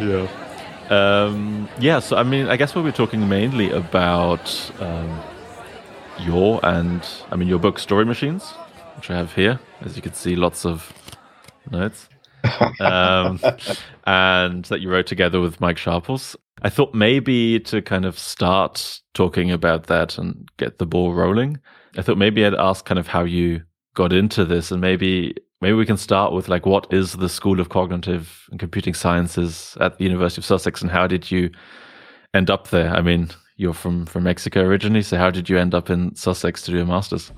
yeah. Um, yeah, so I mean, I guess we'll be talking mainly about um, your and I mean your book Story Machines, which I have here, as you can see, lots of notes, um, and that you wrote together with Mike Sharples. I thought maybe to kind of start talking about that and get the ball rolling, I thought maybe I'd ask kind of how you got into this and maybe maybe we can start with like what is the School of Cognitive and Computing Sciences at the University of Sussex and how did you end up there? I mean, you're from from Mexico originally, so how did you end up in Sussex to do a master's?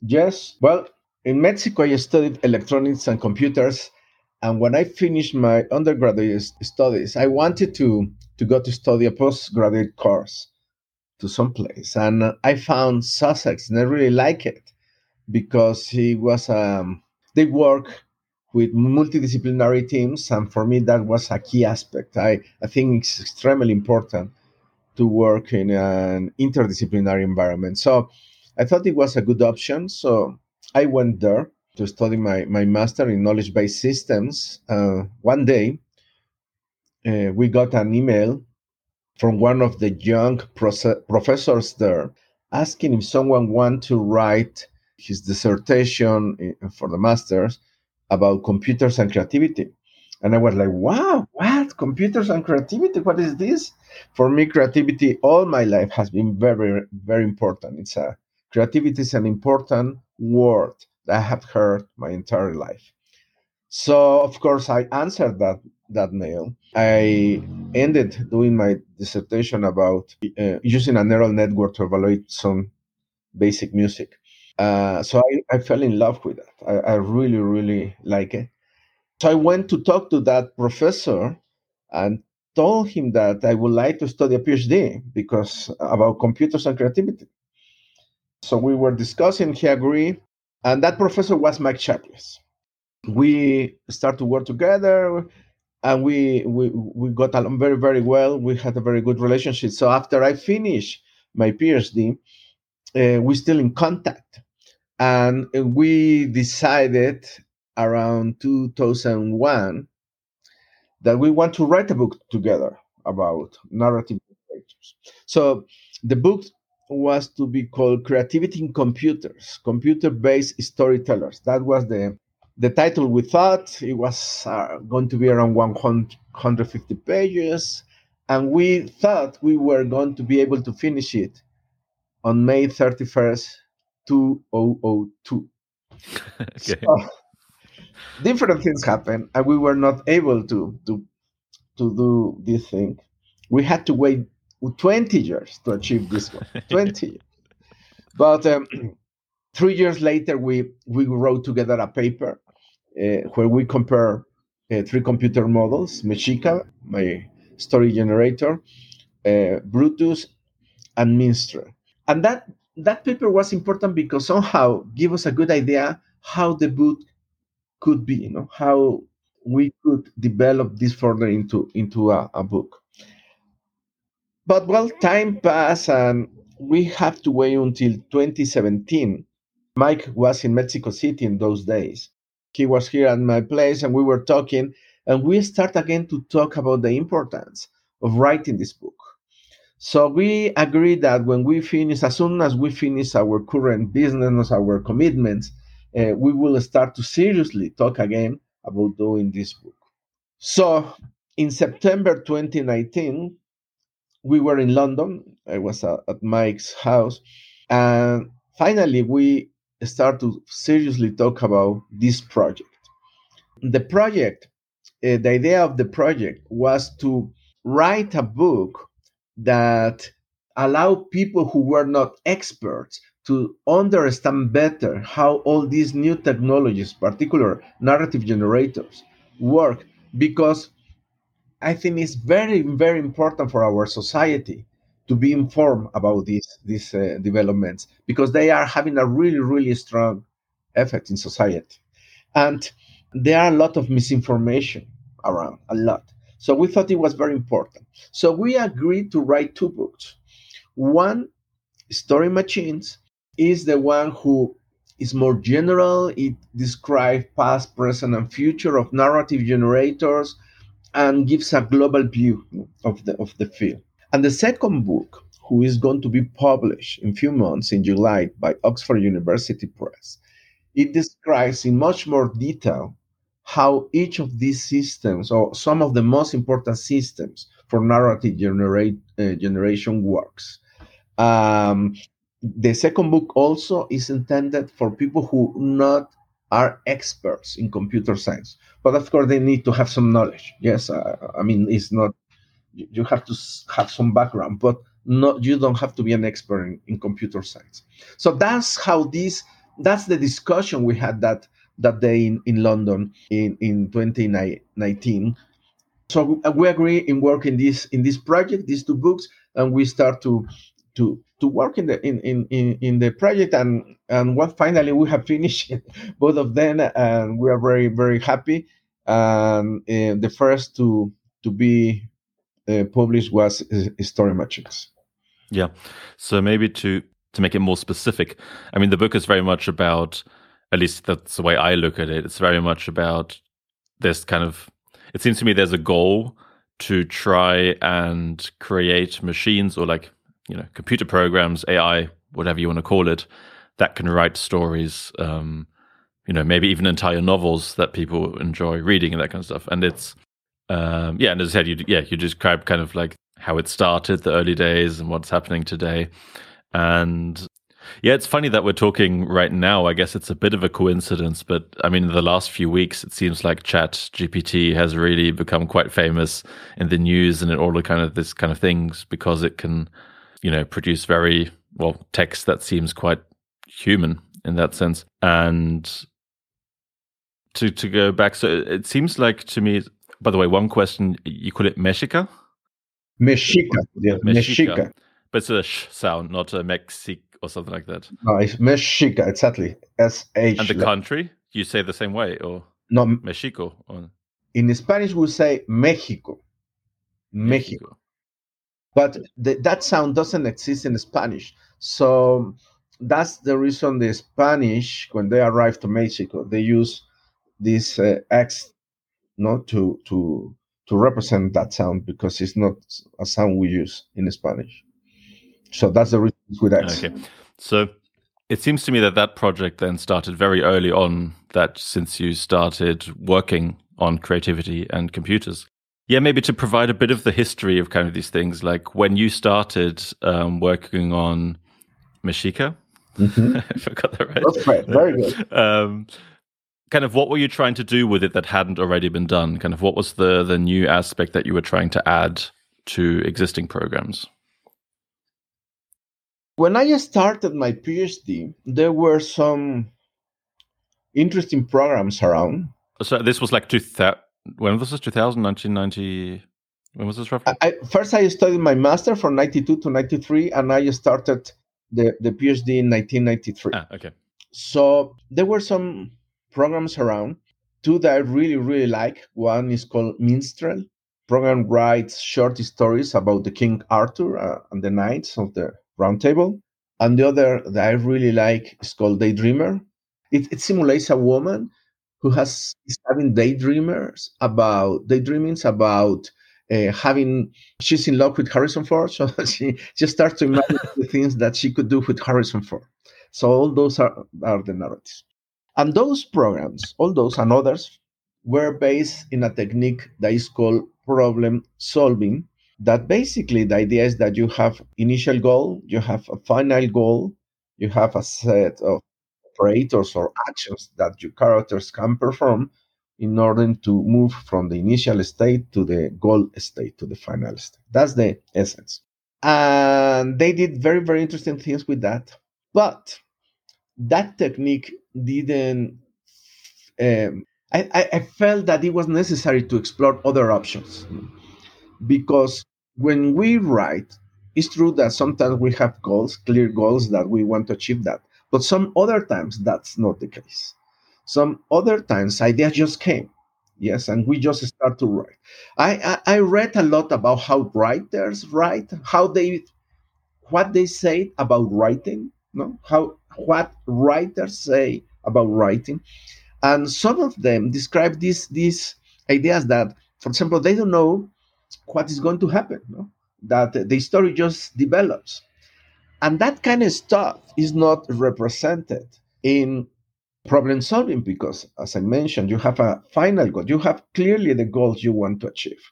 Yes, well, in Mexico I studied electronics and computers, and when I finished my undergraduate studies, I wanted to to go to study a postgraduate course to some place, and I found Sussex, and I really like it because he was um, they work with multidisciplinary teams and for me that was a key aspect. I, I think it's extremely important to work in an interdisciplinary environment. So i thought it was a good option so i went there to study my, my master in knowledge based systems. Uh, one day uh, we got an email from one of the young proce- professors there asking if someone want to write his dissertation for the master's about computers and creativity. And I was like, wow, what? Computers and creativity? What is this? For me, creativity all my life has been very, very important. It's a creativity is an important word that I have heard my entire life. So of course I answered that that mail. I ended doing my dissertation about uh, using a neural network to evaluate some basic music. Uh, so I, I fell in love with that. I, I really, really like it. So I went to talk to that professor and told him that I would like to study a PhD because about computers and creativity. So we were discussing, he agreed, and that professor was Mike Sharples. We started to work together and we, we we got along very, very well. We had a very good relationship. So after I finished my PhD, uh, we're still in contact and we decided around 2001 that we want to write a book together about narrative generators. So the book was to be called Creativity in Computers, Computer-Based Storytellers. That was the the title we thought it was uh, going to be around 150 pages and we thought we were going to be able to finish it on May 31st 2002. okay. So, different things happened, and we were not able to to to do this thing. We had to wait 20 years to achieve this one. 20 But um, three years later, we we wrote together a paper uh, where we compare uh, three computer models: Mexica, my story generator, uh, Brutus, and Minstrel. And that that paper was important because somehow give us a good idea how the book could be, you know, how we could develop this further into into a, a book. But well, mm-hmm. time passed and we have to wait until 2017. Mike was in Mexico City in those days. He was here at my place and we were talking, and we start again to talk about the importance of writing this book so we agreed that when we finish, as soon as we finish our current business, our commitments, uh, we will start to seriously talk again about doing this book. So in September 2019, we were in London. I was at, at Mike's house. And finally, we start to seriously talk about this project. The project, uh, the idea of the project was to write a book that allow people who were not experts to understand better how all these new technologies, particular narrative generators, work because I think it's very, very important for our society to be informed about these these uh, developments because they are having a really, really strong effect in society, and there are a lot of misinformation around, a lot. So we thought it was very important. So we agreed to write two books. One, Story Machines, is the one who is more general. It describes past, present, and future of narrative generators and gives a global view of the of the field. And the second book, who is going to be published in few months in July by Oxford University Press, it describes in much more detail how each of these systems or some of the most important systems for narrative generate, uh, generation works. Um, the second book also is intended for people who not are experts in computer science, but of course they need to have some knowledge. Yes, uh, I mean it's not you have to have some background, but not you don't have to be an expert in, in computer science. So that's how this that's the discussion we had that that day in, in London in, in 2019. So we agree in working this in this project, these two books, and we start to to to work in the in in in, the project. And and what finally we have finished both of them and we are very very happy. And uh, the first to to be uh, published was uh, Story Machines yeah. So maybe to to make it more specific i mean the book is very much about at least that's the way i look at it it's very much about this kind of it seems to me there's a goal to try and create machines or like you know computer programs, AI, whatever you want to call it, that can write stories. Um, you know, maybe even entire novels that people enjoy reading and that kind of stuff. And it's um, yeah, and as I said, you yeah, you describe kind of like how it started, the early days, and what's happening today. And yeah, it's funny that we're talking right now. I guess it's a bit of a coincidence, but I mean, in the last few weeks, it seems like Chat GPT has really become quite famous in the news and in all the kind of this kind of things because it can you know, produce very well text that seems quite human in that sense. And to to go back, so it seems like to me. By the way, one question: you call it Mexica? Mexica, yeah, Mexica. Mexica. But it's a sh sound, not a Mexic or something like that. No, it's Mexica, exactly. S H. And the country, you say the same way, or no? Mexico. Or... In Spanish, we say Mexico. Mexico. Mexico but the, that sound doesn't exist in Spanish. So that's the reason the Spanish, when they arrive to Mexico, they use this uh, X, not to to to represent that sound because it's not a sound we use in Spanish. So that's the reason with X. Okay, so it seems to me that that project then started very early on. That since you started working on creativity and computers, yeah, maybe to provide a bit of the history of kind of these things, like when you started um, working on Mexica. Mm-hmm. I forgot that right. That's right. Very good. Um, kind of what were you trying to do with it that hadn't already been done? Kind of what was the the new aspect that you were trying to add to existing programs? When I started my PhD, there were some interesting programs around. So this was like 2000 when was this? 2000 1990 when was this roughly? I, first i studied my master from 92 to 93 and i started the, the phd in 1993 ah, okay. So there were some programs around. Two that i really really like one is called minstrel. Program writes short stories about the king arthur uh, and the knights of the round table and the other that i really like is called daydreamer it, it simulates a woman who has is having daydreamers about daydreamings about uh, having she's in love with Harrison Ford, so she just starts to imagine the things that she could do with Harrison Ford. So all those are, are the narratives. And those programs, all those and others, were based in a technique that is called problem solving. That basically the idea is that you have initial goal, you have a final goal, you have a set of operators or actions that your characters can perform in order to move from the initial state to the goal state, to the final state. That's the essence. And they did very, very interesting things with that. But that technique didn't, um, I, I felt that it was necessary to explore other options. Because when we write, it's true that sometimes we have goals, clear goals that we want to achieve that. But some other times that's not the case. Some other times ideas just came. Yes, and we just start to write. I, I, I read a lot about how writers write, how they what they say about writing, no? How what writers say about writing. And some of them describe these these ideas that for example, they don't know what is going to happen. No? That the story just develops. And that kind of stuff is not represented in problem solving because, as I mentioned, you have a final goal. You have clearly the goals you want to achieve.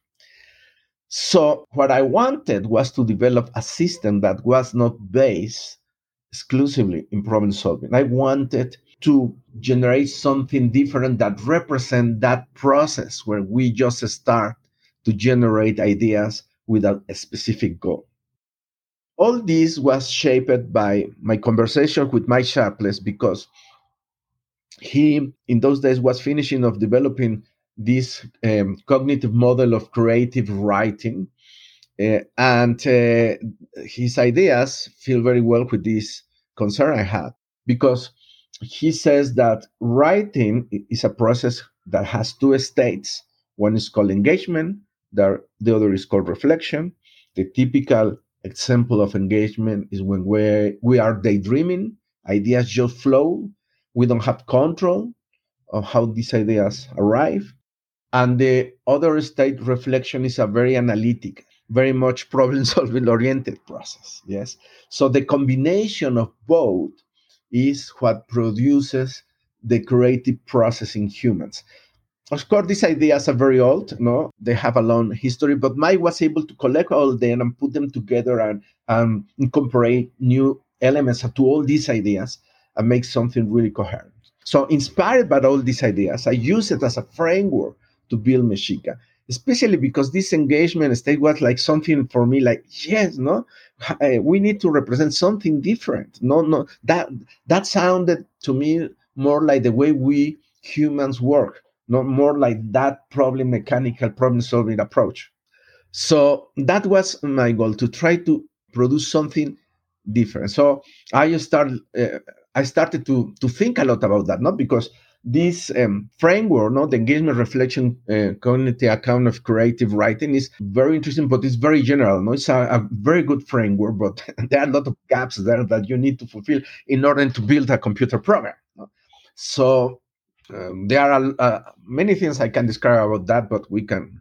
So, what I wanted was to develop a system that was not based exclusively in problem solving. I wanted to generate something different that represent that process where we just start to generate ideas without a specific goal. All this was shaped by my conversation with Mike Sharples because he, in those days, was finishing of developing this um, cognitive model of creative writing. Uh, and uh, his ideas feel very well with this concern I had because he says that writing is a process that has two states. One is called engagement, the, the other is called reflection. The typical example of engagement is when we we are daydreaming, ideas just flow, we don't have control of how these ideas arrive. And the other state reflection is a very analytic, very much problem solving oriented process. Yes. So the combination of both is what produces the creative process in humans. Of course, these ideas are very old, no? They have a long history, but Mike was able to collect all them and put them together and um, incorporate new elements to all these ideas and make something really coherent. So, inspired by all these ideas, I use it as a framework to build Mexica, especially because this engagement state was like something for me, like, yes, no, we need to represent something different. No, no, that that sounded to me more like the way we humans work not more like that problem mechanical problem solving approach. So that was my goal to try to produce something different. So I started uh, I started to to think a lot about that, not because this um, framework, not the engagement reflection uh, cognitive account of creative writing is very interesting, but it's very general. No, it's a, a, very good framework, but there are a lot of gaps there that you need to fulfill in order to build a computer program. No? So um, there are uh, many things I can describe about that, but we can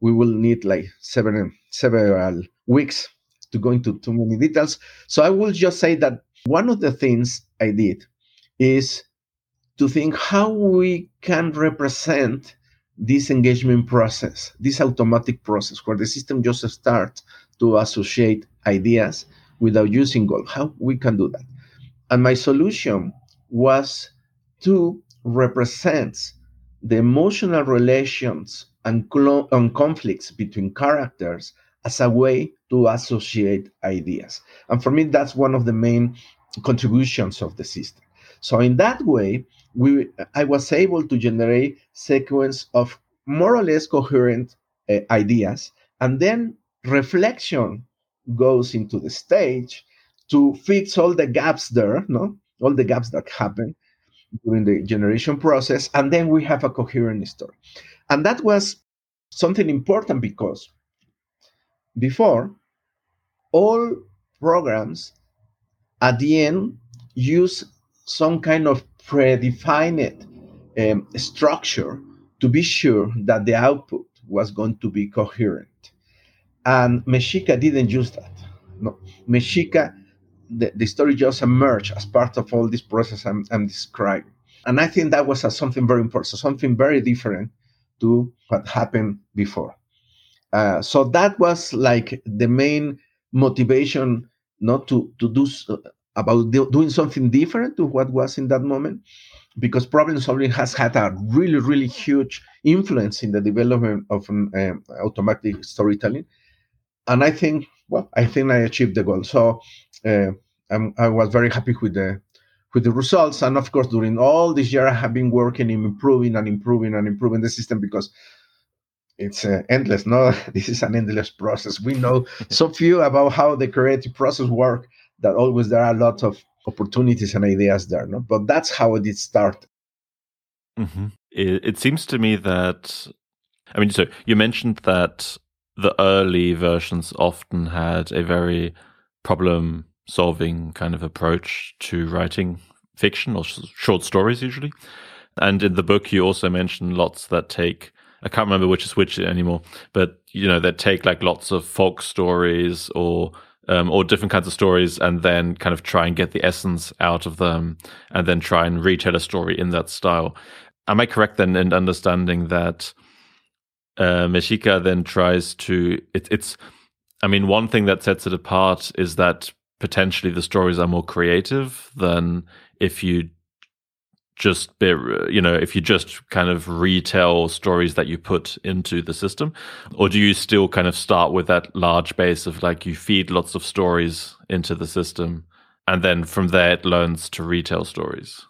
we will need like several several weeks to go into too many details. So I will just say that one of the things I did is to think how we can represent this engagement process, this automatic process where the system just starts to associate ideas without using goal. How we can do that. And my solution was to represents the emotional relations and, cl- and conflicts between characters as a way to associate ideas. And for me, that's one of the main contributions of the system. So in that way, we I was able to generate sequence of more or less coherent uh, ideas, and then reflection goes into the stage to fix all the gaps there, no, all the gaps that happen, during the generation process, and then we have a coherent story. And that was something important because before, all programs at the end use some kind of predefined um, structure to be sure that the output was going to be coherent. And Mexica didn't use that. No, Mexica the, the story just emerged as part of all this process I'm, I'm describing. And I think that was a, something very important, so something very different to what happened before. Uh, so that was like the main motivation not to, to do uh, about doing something different to what was in that moment because problem solving has had a really really huge influence in the development of um, automatic storytelling and i think well, I think I achieved the goal. So i was very happy with the with the results. And of course, during all this year, I have been working in improving and improving and improving the system because it's uh, endless. No, this is an endless process. We know so few about how the creative process work that always there are a lot of opportunities and ideas there. No, but that's how it did start. Mm-hmm. It, it seems to me that I mean, so you mentioned that the early versions often had a very problem solving kind of approach to writing fiction or sh- short stories usually. And in the book, you also mention lots that take I can't remember which is which anymore, but you know, they take like lots of folk stories or um, or different kinds of stories and then kind of try and get the essence out of them and then try and retell a story in that style. Am I correct then in understanding that uh, then tries to it, it's I mean one thing that sets it apart is that potentially the stories are more creative than if you just be, you know if you just kind of retell stories that you put into the system? Or do you still kind of start with that large base of like you feed lots of stories into the system and then from there it learns to retell stories?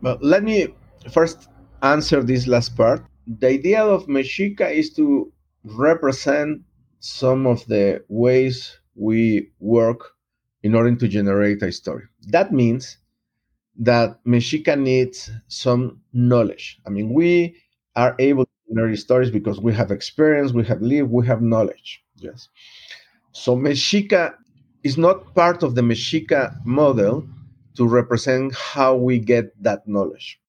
Well let me first answer this last part. The idea of mexica is to represent some of the ways we work in order to generate a story that means that Mexica needs some knowledge. I mean, we are able to generate stories because we have experience, we have lived, we have knowledge. Yes. So Mexica is not part of the Mexica model to represent how we get that knowledge.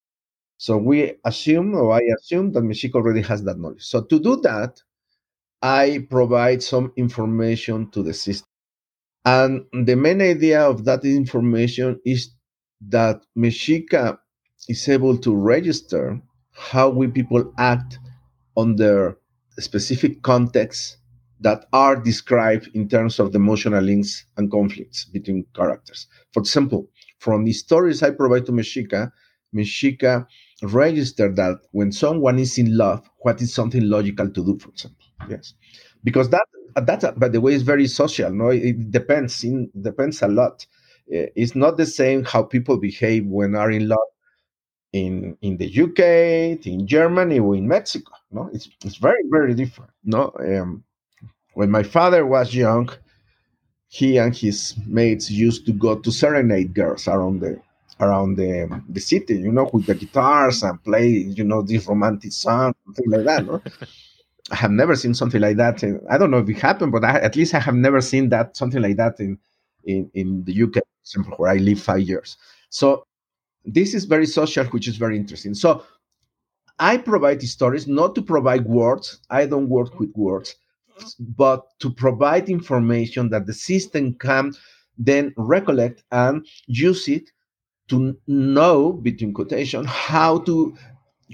So we assume, or I assume, that Mexica already has that knowledge. So to do that, I provide some information to the system. And the main idea of that information is that Mexica is able to register how we people act under specific contexts that are described in terms of the emotional links and conflicts between characters. For example, from the stories I provide to Mexica, Mexica register that when someone is in love, what is something logical to do, for example. Yes. Because that that by the way is very social. No, it depends in depends a lot. Eh, it's not the same how people behave when are in love in in the UK, in Germany, or in Mexico. No, it's it's very very different. No, um, when my father was young, he and his mates used to go to serenade girls around the around the the city, you know, with the guitars and play, you know, these romantic songs, things like that. No? I have never seen something like that. I don't know if it happened, but I, at least I have never seen that something like that in in, in the UK example, where I live five years. So this is very social, which is very interesting. So I provide stories not to provide words. I don't work with words, but to provide information that the system can then recollect and use it to know, between quotation, how to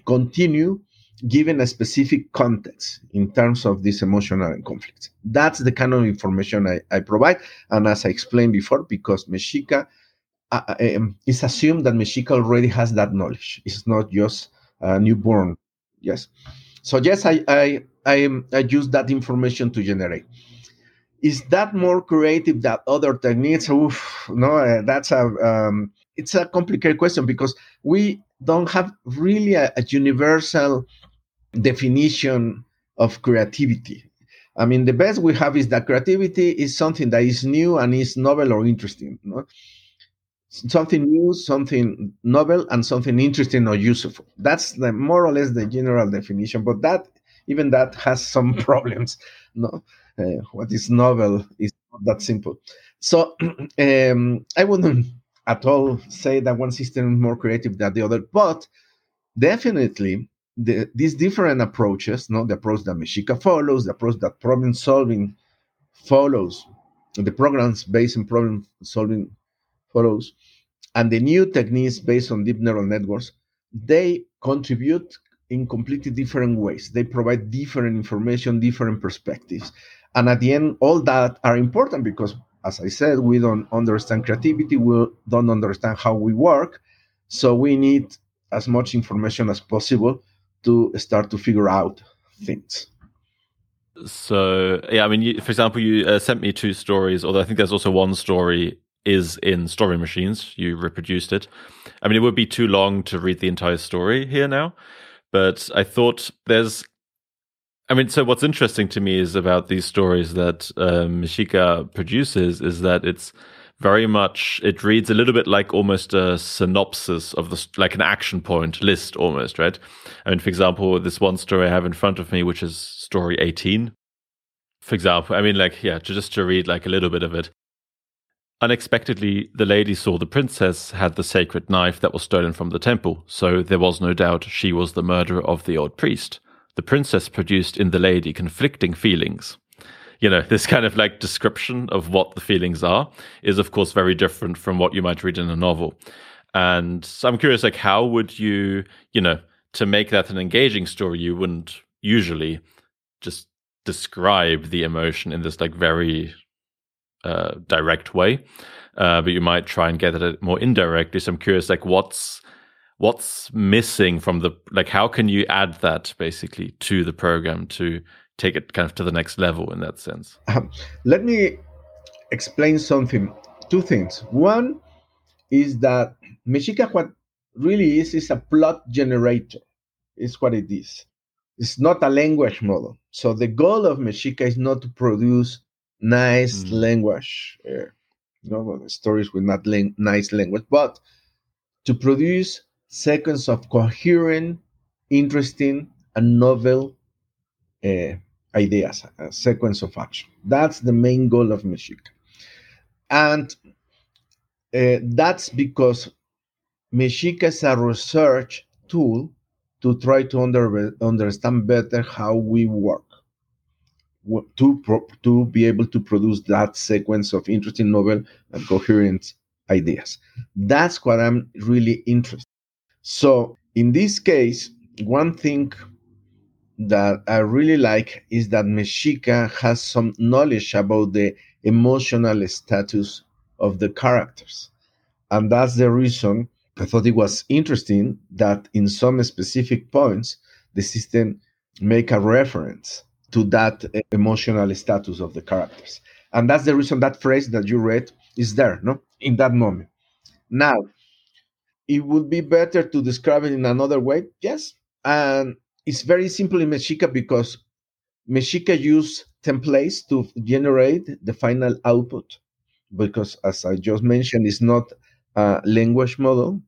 continue given a specific context in terms of this emotional conflict. That's the kind of information I, I provide. And as I explained before, because Mexica uh, uh um, it's assumed that Mexica already has that knowledge. It's not just a newborn. Yes. So yes, I I I, I use that information to generate. Is that more creative than other techniques? Oof, no, uh, that's a um, it's a complicated question because we don't have really a, a universal definition of creativity. I mean, the best we have is that creativity is something that is new and is novel or interesting. No? Something new, something novel, and something interesting or useful. That's the more or less the general definition. But that, even that, has some problems. No, uh, what is novel is not that simple. So um, I wouldn't at all say that one system is more creative than the other, but definitely the, these different approaches, no, the approach that Mexica follows, the approach that problem solving follows, the programs based on problem solving follows, and the new techniques based on deep neural networks, they contribute in completely different ways. They provide different information, different perspectives. And at the end, all that are important because, as I said, we don't understand creativity, we don't understand how we work. So we need as much information as possible to start to figure out things. So yeah, I mean, you, for example, you uh, sent me two stories, although I think there's also one story is in Story Machines. You reproduced it. I mean, it would be too long to read the entire story here now, but I thought there's. I mean, so what's interesting to me is about these stories that uh, Mexica produces is that it's very much it reads a little bit like almost a synopsis of the like an action point list almost right i mean for example this one story i have in front of me which is story 18 for example i mean like yeah to, just to read like a little bit of it Unexpectedly, the lady saw the princess had the sacred knife that was stolen from the temple, so there was no doubt she was the murderer of the old priest. The princess produced in the lady conflicting feelings. You know, this kind of like description of what the feelings are is, of course, very different from what you might read in a novel. And so I'm curious, like, how would you, you know, to make that an engaging story, you wouldn't usually just describe the emotion in this like very uh, direct way, uh, but you might try and get at it more indirectly. So I'm curious, like what's what's missing from the like how can you add that basically to the program to take it kind of to the next level in that sense? Um, let me explain something. Two things. One is that Mexica what really is is a plot generator. Is what it is. It's not a language model. So the goal of Mexica is not to produce nice mm. language, uh, you know, stories with not lang- nice language, but to produce sequence of coherent, interesting, and novel uh, ideas, a sequence of action. That's the main goal of Mexica. And uh, that's because Mexica is a research tool to try to under, understand better how we work to pro- to be able to produce that sequence of interesting novel and coherent ideas. That's what I'm really interested. So in this case, one thing that I really like is that Mexica has some knowledge about the emotional status of the characters. And that's the reason I thought it was interesting that in some specific points, the system make a reference to that emotional status of the characters. And that's the reason that phrase that you read is there, no? In that moment. Now, it would be better to describe it in another way, yes. And it's very simple in Mexica because Mexica use templates to generate the final output. Because as I just mentioned, it's not a language model.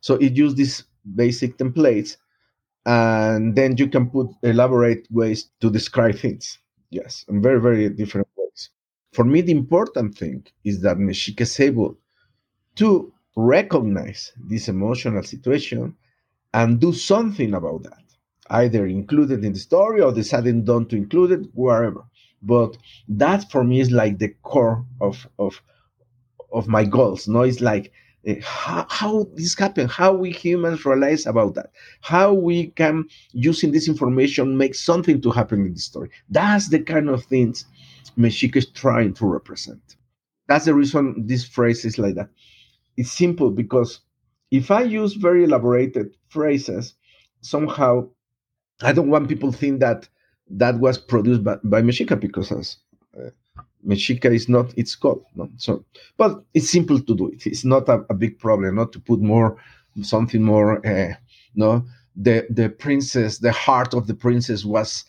So it uses these basic templates and then you can put elaborate ways to describe things. Yes, in very, very different ways. For me, the important thing is that Mexica is able to recognize this emotional situation and do something about that, either included in the story or deciding not to include it, wherever. But that for me is like the core of of of my goals. No, it's like uh, how, how, this happened, how we humans realize about that, how we can, using this information, make something to happen in the story. That's the kind of things Mexica is trying to represent. That's the reason this phrase is like that. It's simple because if I use very elaborated phrases, somehow I don't want people to think that that was produced by, by Mexica because as uh, Mexica is not its goal. No? So, but it's simple to do it. It's not a, a big problem. Not to put more something more. Uh, no, the the princess, the heart of the princess was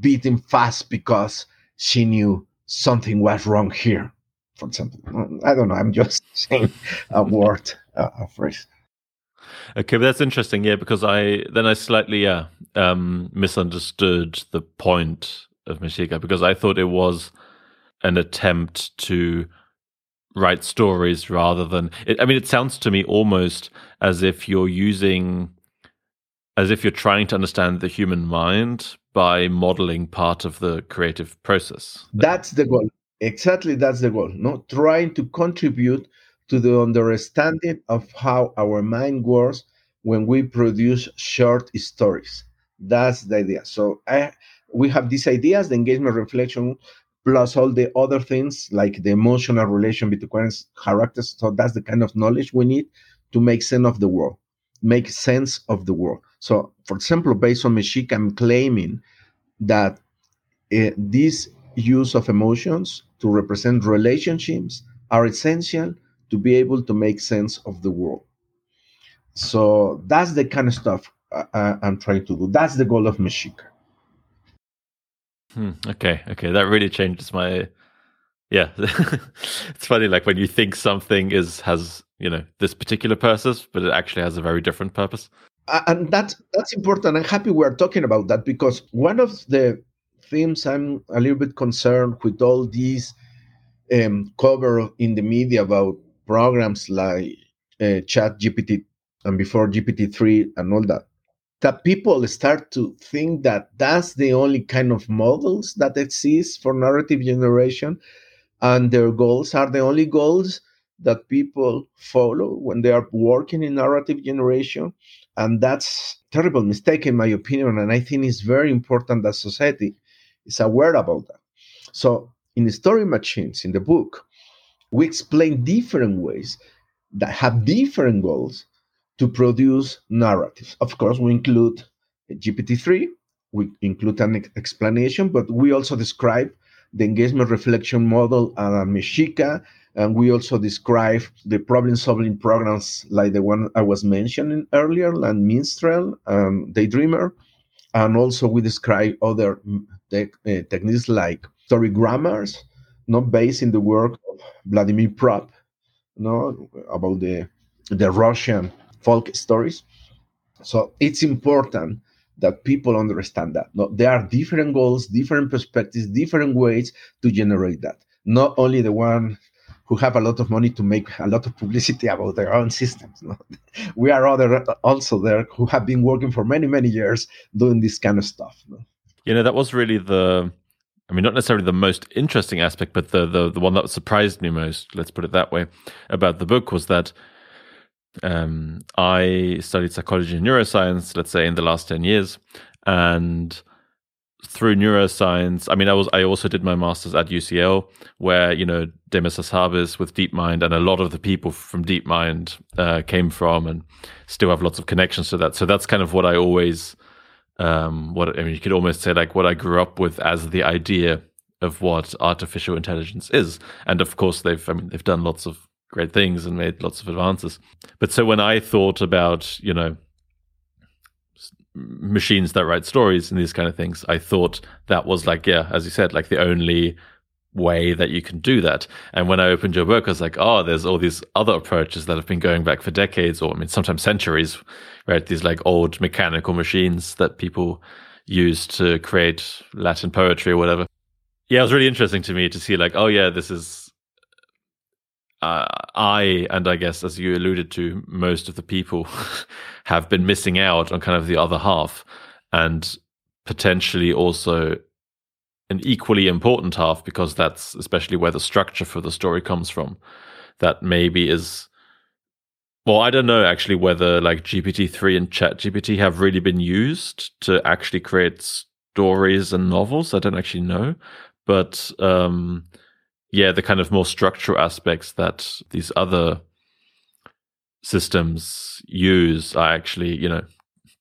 beating fast because she knew something was wrong here. For example, I don't know. I'm just saying a word, a phrase. Okay, but that's interesting, yeah, because I then I slightly yeah um, misunderstood the point of Mexica because I thought it was an attempt to write stories rather than it, i mean it sounds to me almost as if you're using as if you're trying to understand the human mind by modeling part of the creative process. That's the goal. Exactly that's the goal. No trying to contribute to the understanding of how our mind works when we produce short stories that's the idea so I, we have these ideas the engagement reflection plus all the other things like the emotional relation between characters. So that's the kind of knowledge we need to make sense of the world, make sense of the world. So, for example, based on Mexica, I'm claiming that uh, this use of emotions to represent relationships are essential to be able to make sense of the world. So that's the kind of stuff I, I'm trying to do. That's the goal of Mexica. Hmm, okay, okay, that really changes my. Yeah, it's funny. Like when you think something is has you know this particular purpose, but it actually has a very different purpose. And that that's important. I'm happy we're talking about that because one of the themes I'm a little bit concerned with all these um, covered in the media about programs like uh, Chat GPT and before GPT three and all that, that people start to think that that's the only kind of models that exist for narrative generation, and their goals are the only goals that people follow when they are working in narrative generation and that's terrible mistake in my opinion and i think it's very important that society is aware about that. So in the story machines in the book we explain different ways that have different goals to produce narratives of course we include gpt-3 we include an explanation but we also describe the engagement reflection model and mexica and we also describe the problem solving programs like the one I was mentioning earlier, like Minstrel Daydreamer. And also we describe other te- uh, techniques like story grammars, not based in the work Vladimir Propp, no, about the the Russian folk stories. So it's important that people understand that. No, there are different goals, different perspectives, different ways to generate that. Not only the one who have a lot of money to make a lot of publicity about their own systems. No? We are other also there who have been working for many many years doing this kind of stuff. No? You know, that was really the. I mean, not necessarily the most interesting aspect, but the, the the one that surprised me most. Let's put it that way. About the book was that um, I studied psychology and neuroscience. Let's say in the last ten years, and through neuroscience. I mean, I was I also did my masters at UCL, where you know Demis Hassabis with DeepMind, and a lot of the people from DeepMind uh, came from, and still have lots of connections to that. So that's kind of what I always, um, what I mean, you could almost say like what I grew up with as the idea of what artificial intelligence is, and of course they've I mean they've done lots of great things and made lots of advances. But so when I thought about you know machines that write stories and these kind of things. I thought that was like, yeah, as you said, like the only way that you can do that. And when I opened your book, I was like, oh, there's all these other approaches that have been going back for decades, or I mean, sometimes centuries, right? These like old mechanical machines that people use to create Latin poetry or whatever. Yeah, it was really interesting to me to see like, oh yeah, this is uh, I and I guess as you alluded to, most of the people have been missing out on kind of the other half, and potentially also an equally important half because that's especially where the structure for the story comes from. That maybe is well, I don't know actually whether like GPT three and Chat GPT have really been used to actually create stories and novels. I don't actually know, but um, yeah, the kind of more structural aspects that these other systems use are actually, you know,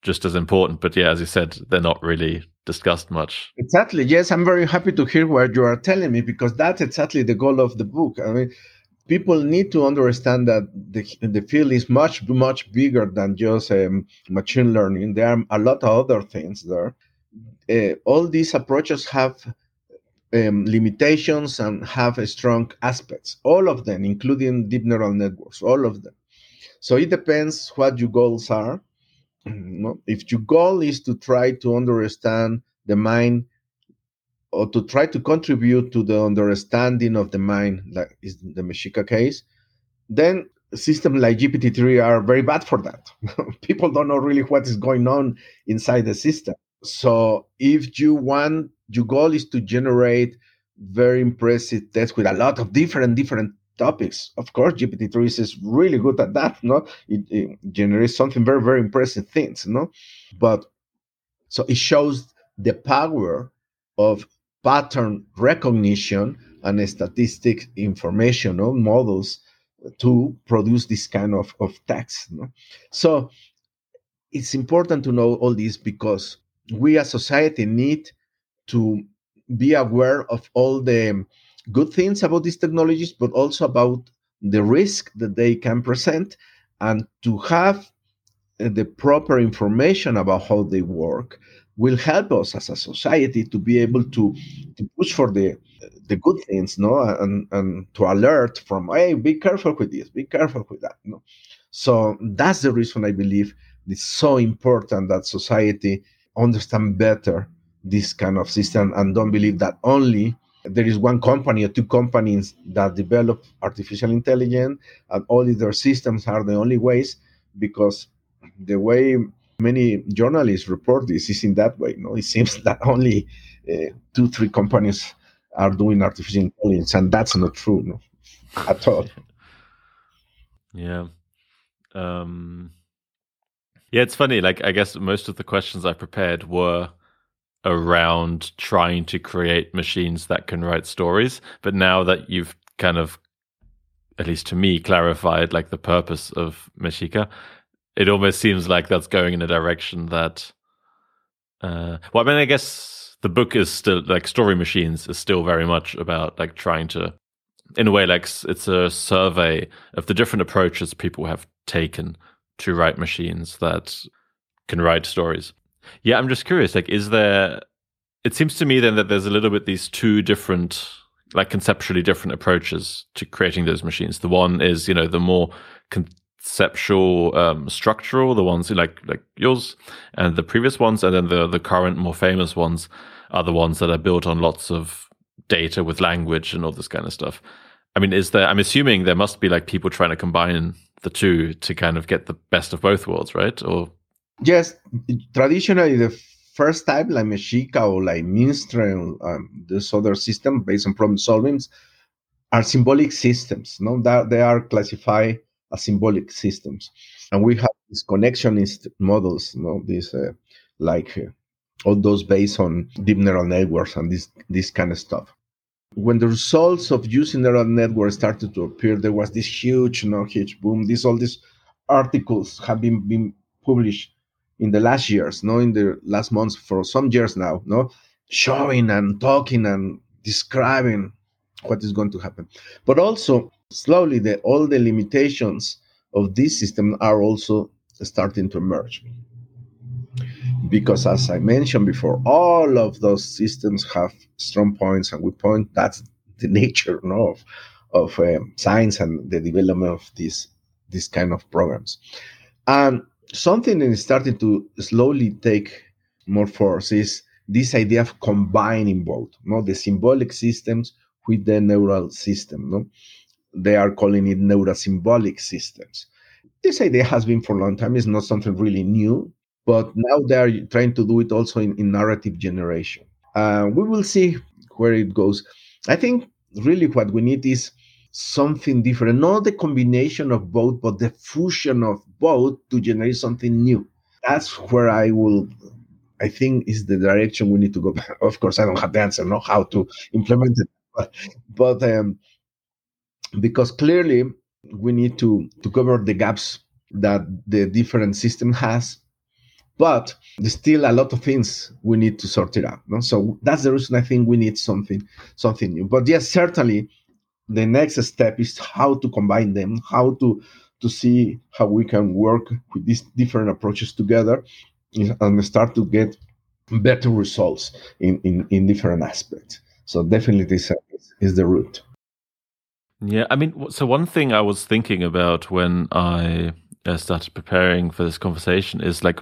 just as important. But yeah, as you said, they're not really discussed much. Exactly. Yes, I'm very happy to hear what you are telling me because that's exactly the goal of the book. I mean, people need to understand that the, the field is much, much bigger than just um, machine learning. There are a lot of other things there. Uh, all these approaches have um, limitations and have strong aspects. All of them, including deep neural networks, all of them. So it depends what your goals are. Mm-hmm. If your goal is to try to understand the mind or to try to contribute to the understanding of the mind, like is the Mexica case, then systems like GPT-3 are very bad for that. People don't know really what is going on inside the system. So if you want, your goal is to generate very impressive tests with a lot of different different topics. Of course, GPT-3 is really good at that. No, it, it generates something very very impressive things. No, but so it shows the power of pattern recognition and statistic information no? models to produce this kind of, of text. No? So it's important to know all this because we as society need to be aware of all the good things about these technologies, but also about the risk that they can present, and to have uh, the proper information about how they work will help us as a society to be able to, to push for the the good things, no, and and to alert from, hey, be careful with this, be careful with that, no. So that's the reason I believe it's so important that society understand better this kind of system and don't believe that only there is one company or two companies that develop artificial intelligence, and only their systems are the only ways because the way many journalists report this is in that way. you No, it seems that only uh, two, three companies are doing artificial intelligence, and that's not true no, at all. Yeah. Um, yeah, it's funny. Like, I guess most of the questions I prepared were around trying to create machines that can write stories. But now that you've kind of, at least to me, clarified like the purpose of Mexica, it almost seems like that's going in a direction that. Uh, well, I mean, I guess the book is still like Story Machines is still very much about like trying to, in a way, like it's a survey of the different approaches people have taken to write machines that can write stories. Yeah, I'm just curious. Like, is there? It seems to me then that there's a little bit these two different, like conceptually different approaches to creating those machines. The one is, you know, the more conceptual, um, structural, the ones like like yours, and the previous ones, and then the the current more famous ones are the ones that are built on lots of data with language and all this kind of stuff. I mean, is there? I'm assuming there must be like people trying to combine the two to kind of get the best of both worlds, right? Or Yes, traditionally the first type, like Mexica or like Minstrel, um, this other system based on problem solving, are symbolic systems. No, that they are classified as symbolic systems, and we have these connectionist models. Know, these uh, like uh, all those based on deep neural networks and this this kind of stuff. When the results of using neural networks started to appear, there was this huge, you know, huge boom. These all these articles have been, been published in the last years, no, in the last months, for some years now, no, showing and talking and describing what is going to happen. But also, slowly, the, all the limitations of this system are also starting to emerge. Because, as I mentioned before, all of those systems have strong points and weak points. That's the nature no, of, of um, science and the development of these, these kind of programs. And something that is starting to slowly take more force is this idea of combining both, you no, the symbolic systems with the neural system. You No? They are calling it neurosymbolic systems. This idea has been for a long time. It's not something really new, but now they are trying to do it also in, in narrative generation. Uh, we will see where it goes. I think really what we need is something different, not the combination of both, but the fusion of both to generate something new. That's where I will, I think, is the direction we need to go. Of course, I don't have the answer, know how to implement it, but, but um, because clearly we need to to cover the gaps that the different system has but there's still a lot of things we need to sort it out no? so that's the reason i think we need something something new but yes certainly the next step is how to combine them, how to to see how we can work with these different approaches together and start to get better results in, in, in different aspects. So definitely this is the route. Yeah, I mean, so one thing I was thinking about when I uh, started preparing for this conversation is like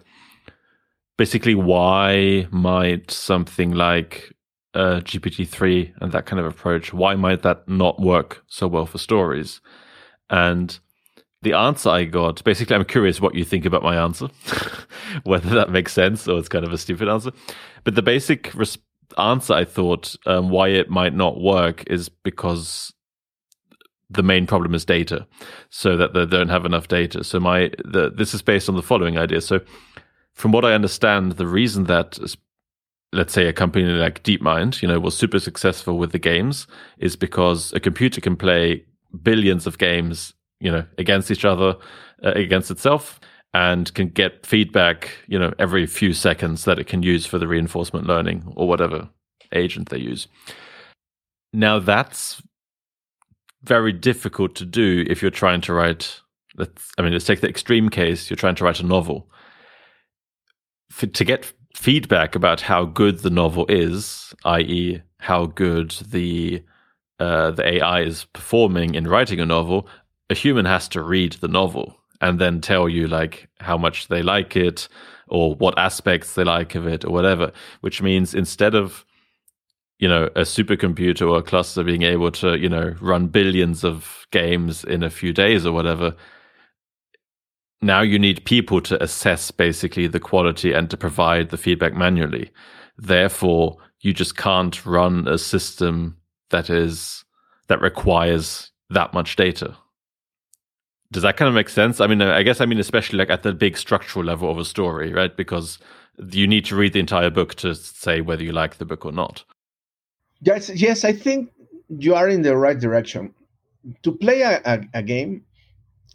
basically why might something like uh, GPT-3 and that kind of approach, why might that not work so well for stories? And the answer I got, basically, I'm curious what you think about my answer, whether that makes sense or it's kind of a stupid answer. But the basic res- answer I thought um, why it might not work is because the main problem is data, so that they don't have enough data. So my the, this is based on the following idea. So from what I understand, the reason that let's say a company like DeepMind, you know, was super successful with the games is because a computer can play billions of games, you know, against each other, uh, against itself, and can get feedback, you know, every few seconds that it can use for the reinforcement learning or whatever agent they use. Now that's very difficult to do if you're trying to write. Let's, I mean, let's take the extreme case. You're trying to write a novel. For, to get feedback about how good the novel is, i.e., how good the uh, the AI is performing in writing a novel, a human has to read the novel and then tell you like how much they like it or what aspects they like of it or whatever. Which means instead of you know a supercomputer or a cluster being able to you know run billions of games in a few days or whatever now you need people to assess basically the quality and to provide the feedback manually. Therefore you just can't run a system that is that requires that much data. Does that kind of make sense? I mean i guess i mean especially like at the big structural level of a story right? Because you need to read the entire book to say whether you like the book or not. Yes, yes, I think you are in the right direction. To play a, a, a game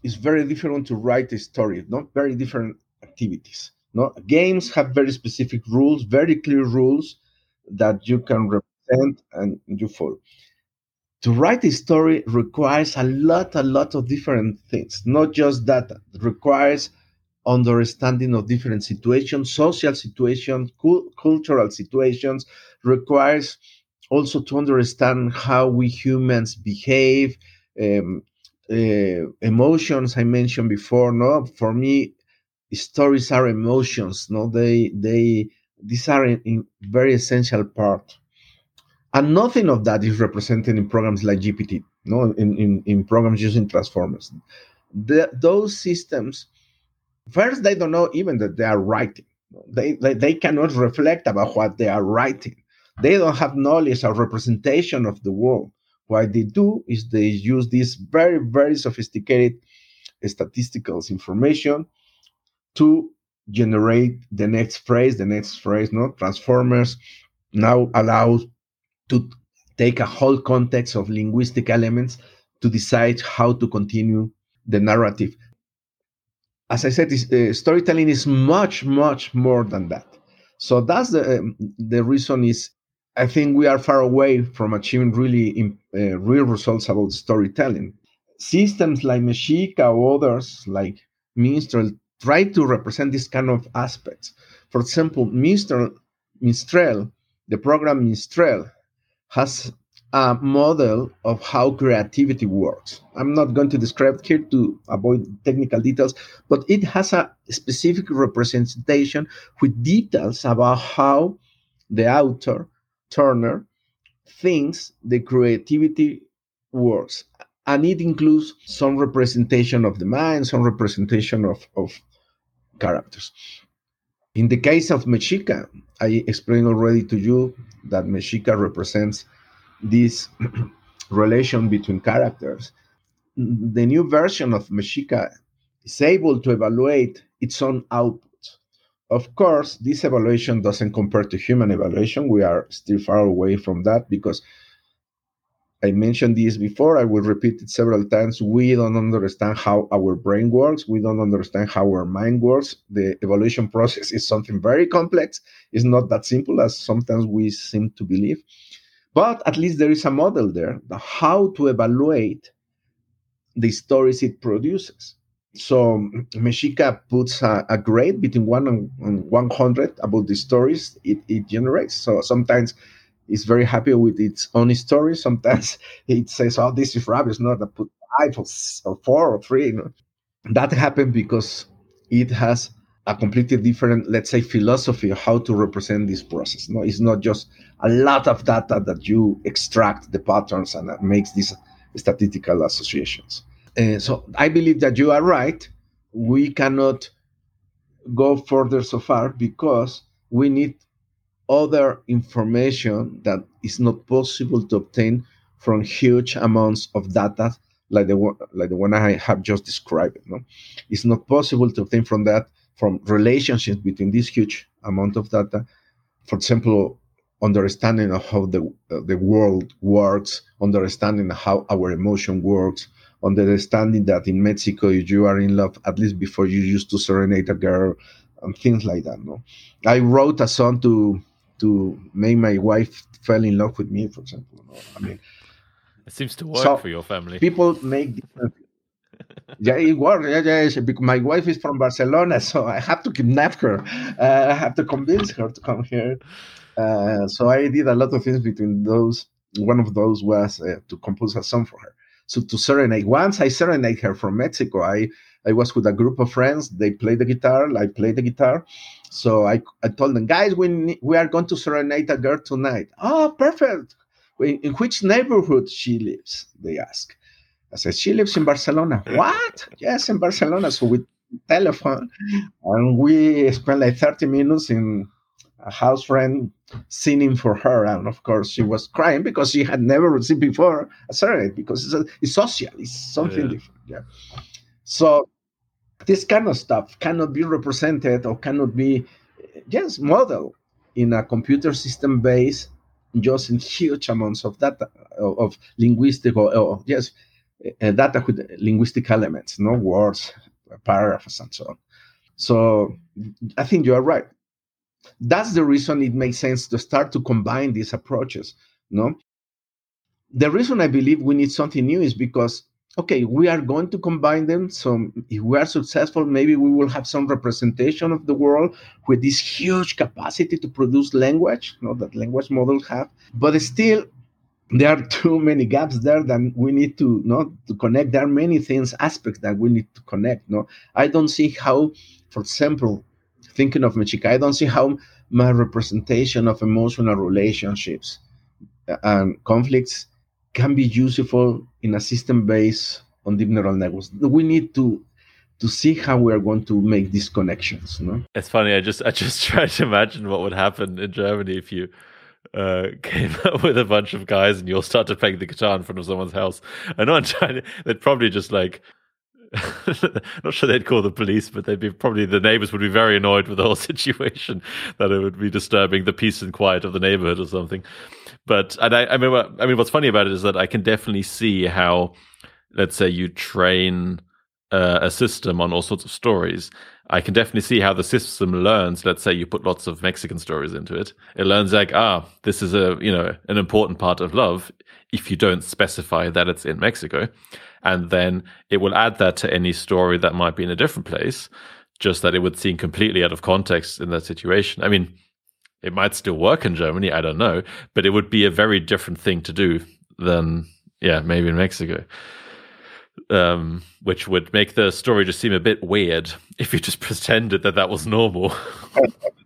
is very different to write a story, not very different activities. No, games have very specific rules, very clear rules that you can represent and you follow. To write a story requires a lot, a lot of different things, not just that. It requires understanding of different situations, social situations, cultural situations, requires also to understand how we humans behave, um, uh, emotions I mentioned before. No, for me, stories are emotions. No, they they these are in, in very essential part, and nothing of that is represented in programs like GPT. No, in in, in programs using transformers, the, those systems first they don't know even that they are writing. They, they they cannot reflect about what they are writing they don't have knowledge or representation of the world. What they do is they use this very, very sophisticated statistical information to generate the next phrase, the next phrase, no transformers now allow to take a whole context of linguistic elements to decide how to continue the narrative. As I said, uh, storytelling is much, much more than that. So that's the um, the reason is I think we are far away from achieving really uh, real results about storytelling. Systems like Mexica or others like Minstrel try to represent this kind of aspects. For example, Minstrel, the program Minstrel, has a model of how creativity works. I'm not going to describe here to avoid technical details, but it has a specific representation with details about how the author Turner thinks the creativity works. And it includes some representation of the mind, some representation of, of characters. In the case of Mexica, I explained already to you that Mexica represents this relation between characters. The new version of Mexica is able to evaluate its own output of course, this evaluation doesn't compare to human evaluation. We are still far away from that because I mentioned this before. I will repeat it several times. We don't understand how our brain works. We don't understand how our mind works. The evaluation process is something very complex. It's not that simple as sometimes we seem to believe. But at least there is a model there, the how to evaluate the stories it produces. So Mexica puts a, a, grade between one and, and 100 about the stories it, it generates. So sometimes it's very happy with its own story. Sometimes it says, "Oh, this is rubbish." Not a put five or, or four or three. You know? That happened because it has a completely different, let's say, philosophy of how to represent this process. No, it's not just a lot of data that you extract the patterns and makes these statistical associations. Uh, so I believe that you are right. We cannot go further so far because we need other information that is not possible to obtain from huge amounts of data like the one like the one I have just described. No? It's not possible to obtain from that from relationships between this huge amount of data. For example, understanding of how the uh, the world works, understanding how our emotion works, understanding that in Mexico, if you are in love, at least before you used to serenade a girl and things like that. No, I wrote a song to to make my wife fell in love with me, for example. No? I mean, it seems to work so for your family. People make different. yeah, it works. Yeah, yeah, my wife is from Barcelona, so I have to kidnap her. Uh, I have to convince her to come here. Uh, so I did a lot of things between those. One of those was uh, to compose a song for her so to serenade. Once I serenade her from Mexico, I I was with a group of friends. They played the guitar, I played the guitar, So I, I told them, guys, we, we are going to serenade a girl tonight. Oh, perfect. In which neighborhood she lives? They ask. I said, she lives in Barcelona. what? Yes, in Barcelona. So we telephone and we spent like 30 minutes in a house friend singing for her. And of course, she was crying because she had never received before a serenade because it's, a, it's social, it's something yeah. different. Yeah. So this kind of stuff cannot be represented or cannot be just modeled in a computer system based just in huge amounts of data of, linguistic or, or yes uh, data with linguistic elements no words paragraphs and so on so i think you are right that's the reason it makes sense to start to combine these approaches no the reason i believe we need something new is because okay, we are going to combine them. So if we are successful, maybe we will have some representation of the world with this huge capacity to produce language, you know, that language models have. But still, there are too many gaps there that we need to you know, to connect. There are many things, aspects that we need to connect. no? I don't see how, for example, thinking of Mexica, I don't see how my representation of emotional relationships and conflicts can be useful in a system based on deep neural networks. We need to to see how we are going to make these connections. No? It's funny. I just I just try to imagine what would happen in Germany if you uh, came up with a bunch of guys and you all started playing the guitar in front of someone's house. I know I'm trying to, they'd probably just like not sure they'd call the police, but they'd be probably the neighbors would be very annoyed with the whole situation that it would be disturbing the peace and quiet of the neighborhood or something. But and I, I mean, I mean, what's funny about it is that I can definitely see how, let's say, you train uh, a system on all sorts of stories. I can definitely see how the system learns. Let's say you put lots of Mexican stories into it. It learns like, ah, this is a you know an important part of love. If you don't specify that it's in Mexico, and then it will add that to any story that might be in a different place, just that it would seem completely out of context in that situation. I mean, it might still work in Germany, I don't know, but it would be a very different thing to do than, yeah, maybe in Mexico. Um, which would make the story just seem a bit weird if you just pretended that that was normal.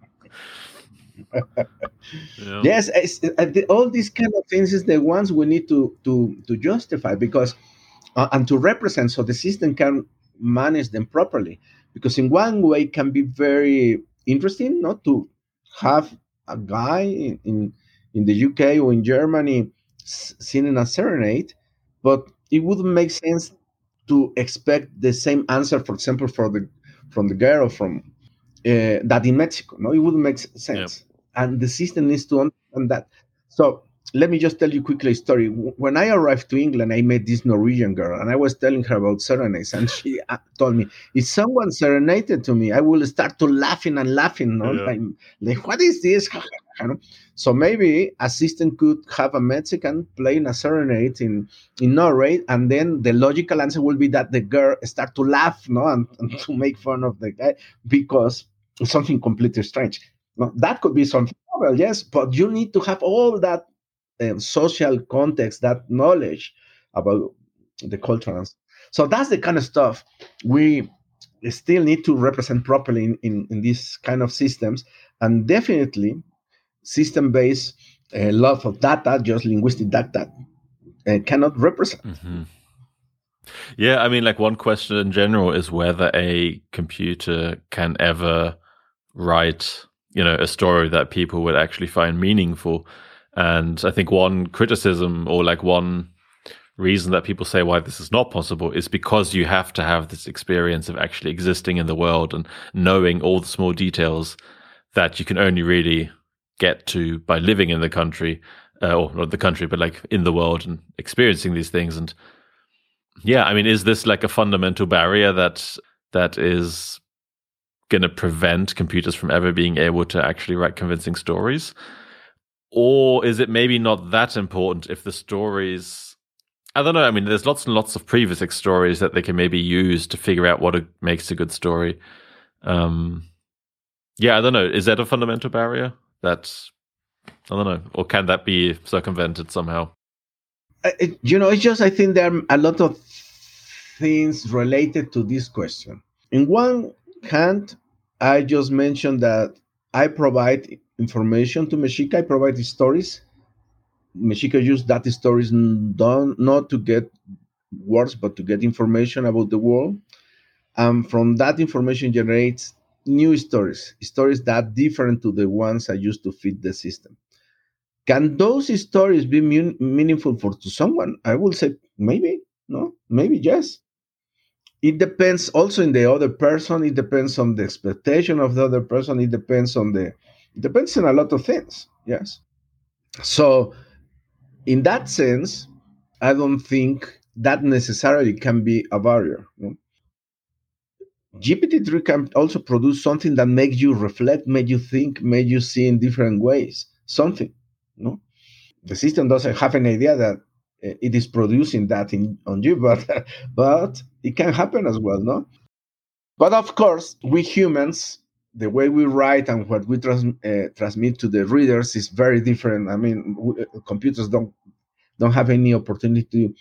yeah. Yes, uh, all these kind of things is the ones we need to to to justify because uh, and to represent so the system can manage them properly. Because in one way, it can be very interesting not to have a guy in, in, in the UK or in Germany singing a serenade, but it wouldn't make sense to expect the same answer, for example, for the from the girl from uh, that in Mexico. No, it wouldn't make sense, yeah. and the system needs to understand that. So let me just tell you quickly a story. When I arrived to England, I met this Norwegian girl, and I was telling her about serenades, and she uh, told me, "If someone serenaded to me, I will start to laughing and laughing. No? Yeah. Like, what is this?" so maybe a system could have a Mexican playing a serenade in in Norway, and then the logical answer will be that the girl start to laugh, no, and, and to make fun of the guy because something completely strange. No, that could be something well, yes, but you need to have all that um, social context, that knowledge about the culture. So that's the kind of stuff we still need to represent properly in, in, in these kind of systems. And definitely, system based uh, love of data, just linguistic data, uh, cannot represent. Mm-hmm. Yeah, I mean, like one question in general is whether a computer can ever write, you know, a story that people would actually find meaningful. And I think one criticism or like one reason that people say why this is not possible is because you have to have this experience of actually existing in the world and knowing all the small details that you can only really get to by living in the country uh, or not the country but like in the world and experiencing these things and yeah i mean is this like a fundamental barrier that that is going to prevent computers from ever being able to actually write convincing stories or is it maybe not that important if the stories I don't know. I mean, there's lots and lots of previous stories that they can maybe use to figure out what makes a good story. Um, yeah, I don't know. Is that a fundamental barrier? That's I don't know, or can that be circumvented somehow? It, you know, it's just I think there are a lot of things related to this question. In one hand, I just mentioned that I provide information to Mexica. I provide stories. Mexica use that stories done not to get words, but to get information about the world. And from that information generates new stories, stories that different to the ones I used to feed the system. Can those stories be meaningful for to someone? I will say maybe, no, maybe yes. It depends also in the other person. It depends on the expectation of the other person. It depends on the, it depends on a lot of things. Yes. So, in that sense, I don't think that necessarily can be a barrier. No? GPT-3 can also produce something that makes you reflect, make you think, make you see in different ways. Something, no? The system doesn't have an idea that it is producing that in, on you, but but it can happen as well, no? But of course, we humans, the way we write and what we trans, uh, transmit to the readers is very different. I mean, we, uh, computers don't don't have any opportunity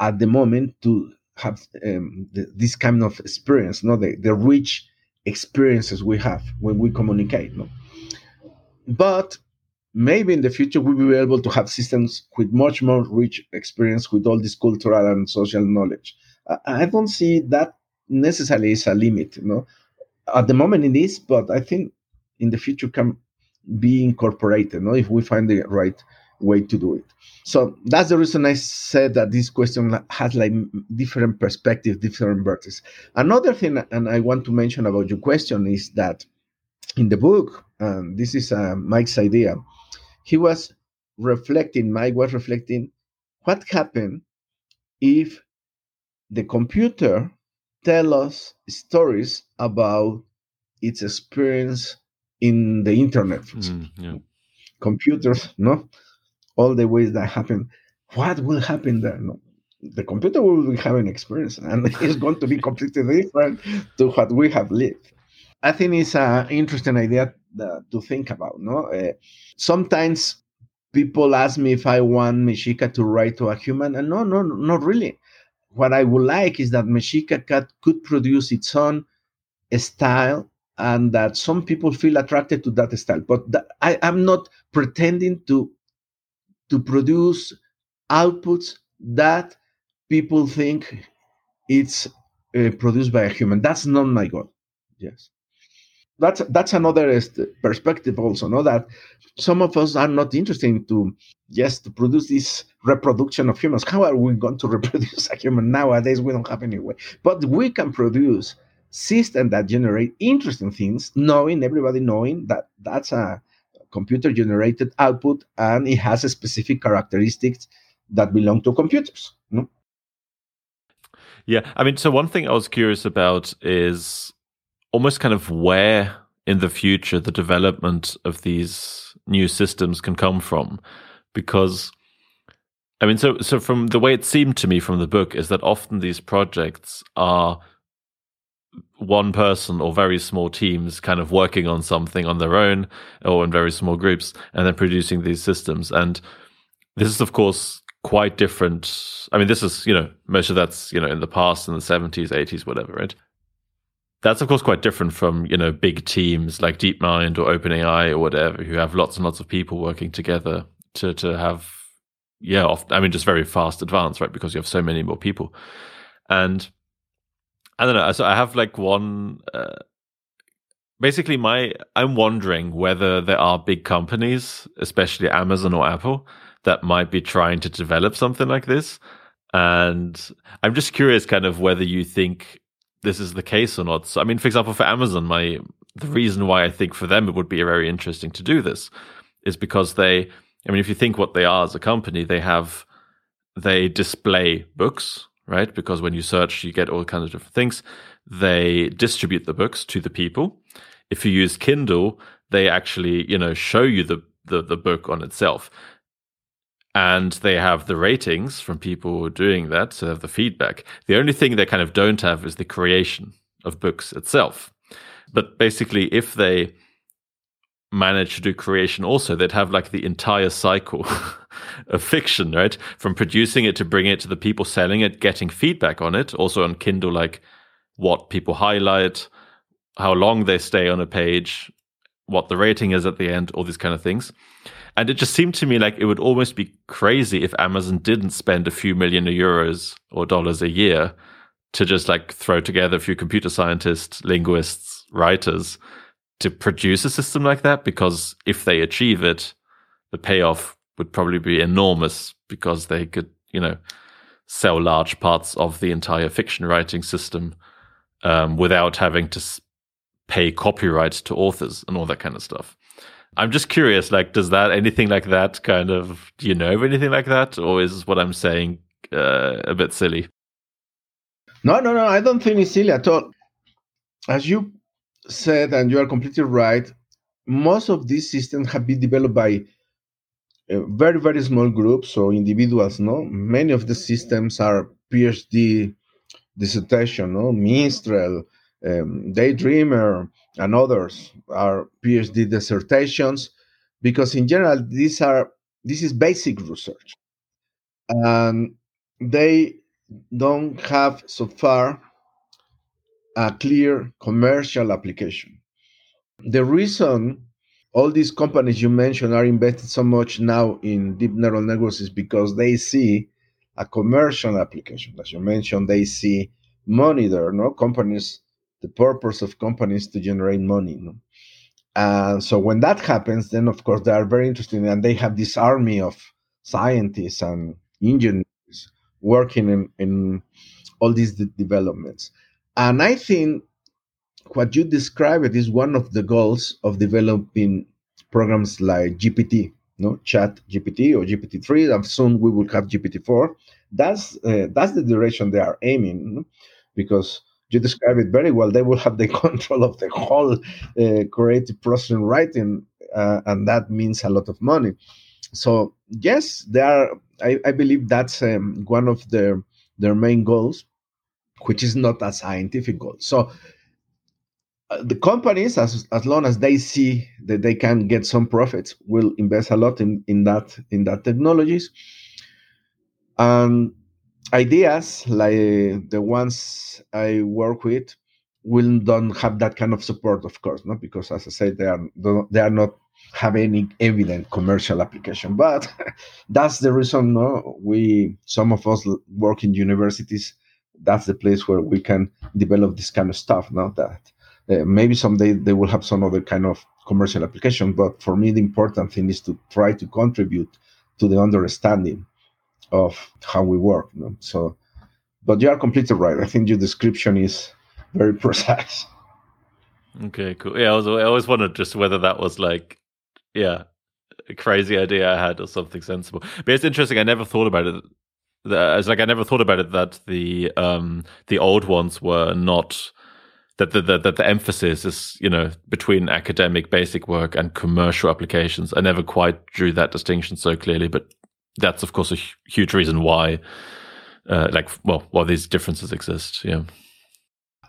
at the moment to have um, the, this kind of experience, no, the, the rich experiences we have when we communicate, no. But maybe in the future we will be able to have systems with much more rich experience with all this cultural and social knowledge. I, don't see that necessarily is a limit, you know. At the moment it is, but I think in the future can be incorporated, no, if we find the right way to do it. So that's the reason I said that this question has like different perspectives, different vertices. Another thing, and I want to mention about your question is that in the book, and this is uh, Mike's idea, he was reflecting, Mike was reflecting what happened if the computer tell us stories about its experience in the internet. Mm, yeah. Computers, no? all the ways that happen, what will happen there? No, the computer will have an experience and it's going to be completely different to what we have lived. I think it's an interesting idea to think about. No, uh, sometimes people ask me if I want Mexica to write to a human, and no, no, not really. What I would like is that Mexica could produce its own style and that some people feel attracted to that style. But I, am not pretending to to produce outputs that people think it's uh, produced by a human. That's not my goal. Yes, that's that's another perspective also. No, that some of us are not interested to yes to produce this reproduction of humans. How are we going to reproduce a human nowadays? We don't have any way, but we can produce systems that generate interesting things, knowing everybody knowing that that's a computer generated output and it has a specific characteristics that belong to computers. No? Yeah, I mean, so one thing I was curious about is almost kind of where in the future the development of these new systems can come from, because I mean, so so from the way it seemed to me from the book is that often these projects are one person or very small teams kind of working on something on their own or in very small groups and then producing these systems. And this is, of course, quite different. I mean, this is, you know, most of that's, you know, in the past, in the 70s, 80s, whatever, right? That's, of course, quite different from, you know, big teams like DeepMind or OpenAI or whatever, who have lots and lots of people working together to, to have, yeah, I mean, just very fast advance, right? Because you have so many more people. And I don't know. So I have like one. Uh, basically, my I'm wondering whether there are big companies, especially Amazon or Apple, that might be trying to develop something like this. And I'm just curious, kind of, whether you think this is the case or not. So, I mean, for example, for Amazon, my the reason why I think for them it would be very interesting to do this is because they. I mean, if you think what they are as a company, they have they display books right? Because when you search, you get all kinds of different things. They distribute the books to the people. If you use Kindle, they actually, you know, show you the, the, the book on itself. And they have the ratings from people doing that, so they have the feedback. The only thing they kind of don't have is the creation of books itself. But basically, if they manage to do creation also, they'd have like the entire cycle of fiction, right? From producing it to bringing it to the people selling it, getting feedback on it, also on Kindle, like what people highlight, how long they stay on a page, what the rating is at the end, all these kind of things. And it just seemed to me like it would almost be crazy if Amazon didn't spend a few million euros or dollars a year to just like throw together a few computer scientists, linguists, writers to produce a system like that. Because if they achieve it, the payoff would probably be enormous because they could, you know, sell large parts of the entire fiction writing system um, without having to pay copyright to authors and all that kind of stuff. I'm just curious, like, does that anything like that kind of do you know of anything like that, or is what I'm saying uh, a bit silly? No, no, no. I don't think it's silly at all. As you said, and you are completely right, most of these systems have been developed by uh, very, very small groups or individuals. No, many of the systems are PhD dissertation. No, Minstrel, um, Daydreamer, and others are PhD dissertations, because in general these are this is basic research, and they don't have so far a clear commercial application. The reason all these companies you mentioned are invested so much now in deep neural networks is because they see a commercial application. As you mentioned, they see money there. No companies, the purpose of companies to generate money. And so when that happens, then of course they are very interested, and they have this army of scientists and engineers working in, in all these de- developments. And I think what you described is one of the goals of developing programs like GPT, no Chat GPT or GPT-3. And soon we will have GPT-4. That's uh, that's the direction they are aiming, because you describe it very well. They will have the control of the whole uh, creative process in writing, uh, and that means a lot of money. So yes, they are I, I believe that's um, one of their their main goals, which is not a scientific goal. So uh, the companies, as as long as they see that they can get some profits, will invest a lot in in that in that technologies. And ideas like the ones I work with will don't have that kind of support, of course, not because, as I said, they are they are not have any evident commercial application. But that's the reason no, we some of us work in universities. That's the place where we can develop this kind of stuff. Not that uh, maybe someday they will have some other kind of commercial application. But for me, the important thing is to try to contribute to the understanding of how we work. No? So, but you are completely right. I think your description is very precise. Okay, cool. Yeah, I, was, I always wondered just whether that was like yeah, a crazy idea I had or something sensible. But it's interesting. I never thought about it. It's like I never thought about it that the um the old ones were not that the, the that the emphasis is you know between academic basic work and commercial applications. I never quite drew that distinction so clearly, but that's of course a huge reason why, uh, like well, why these differences exist. Yeah.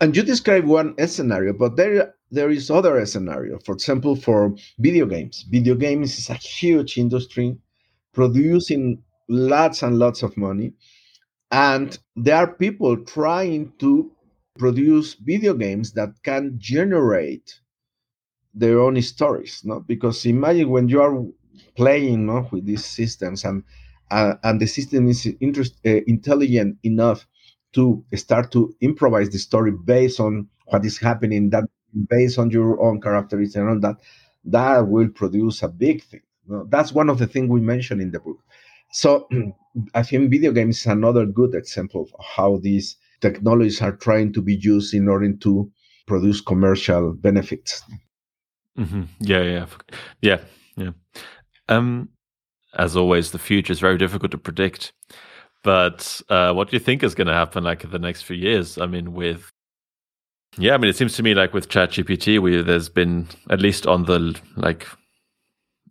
And you describe one scenario, but there there is other scenario. For example, for video games, video games is a huge industry, producing lots and lots of money, and there are people trying to produce video games that can generate their own stories. No, because imagine when you are playing no, with these systems and uh, and the system is interest, uh, intelligent enough to start to improvise the story based on what is happening that based on your own characteristics and all that that will produce a big thing that's one of the things we mentioned in the book. So i think video games is another good example of how these technologies are trying to be used in order to produce commercial benefits. Mm-hmm. yeah yeah. Yeah yeah um as always the future is very difficult to predict but uh, what do you think is going to happen like in the next few years? I mean, with yeah, I mean, it seems to me like with ChatGPT, we there's been at least on the like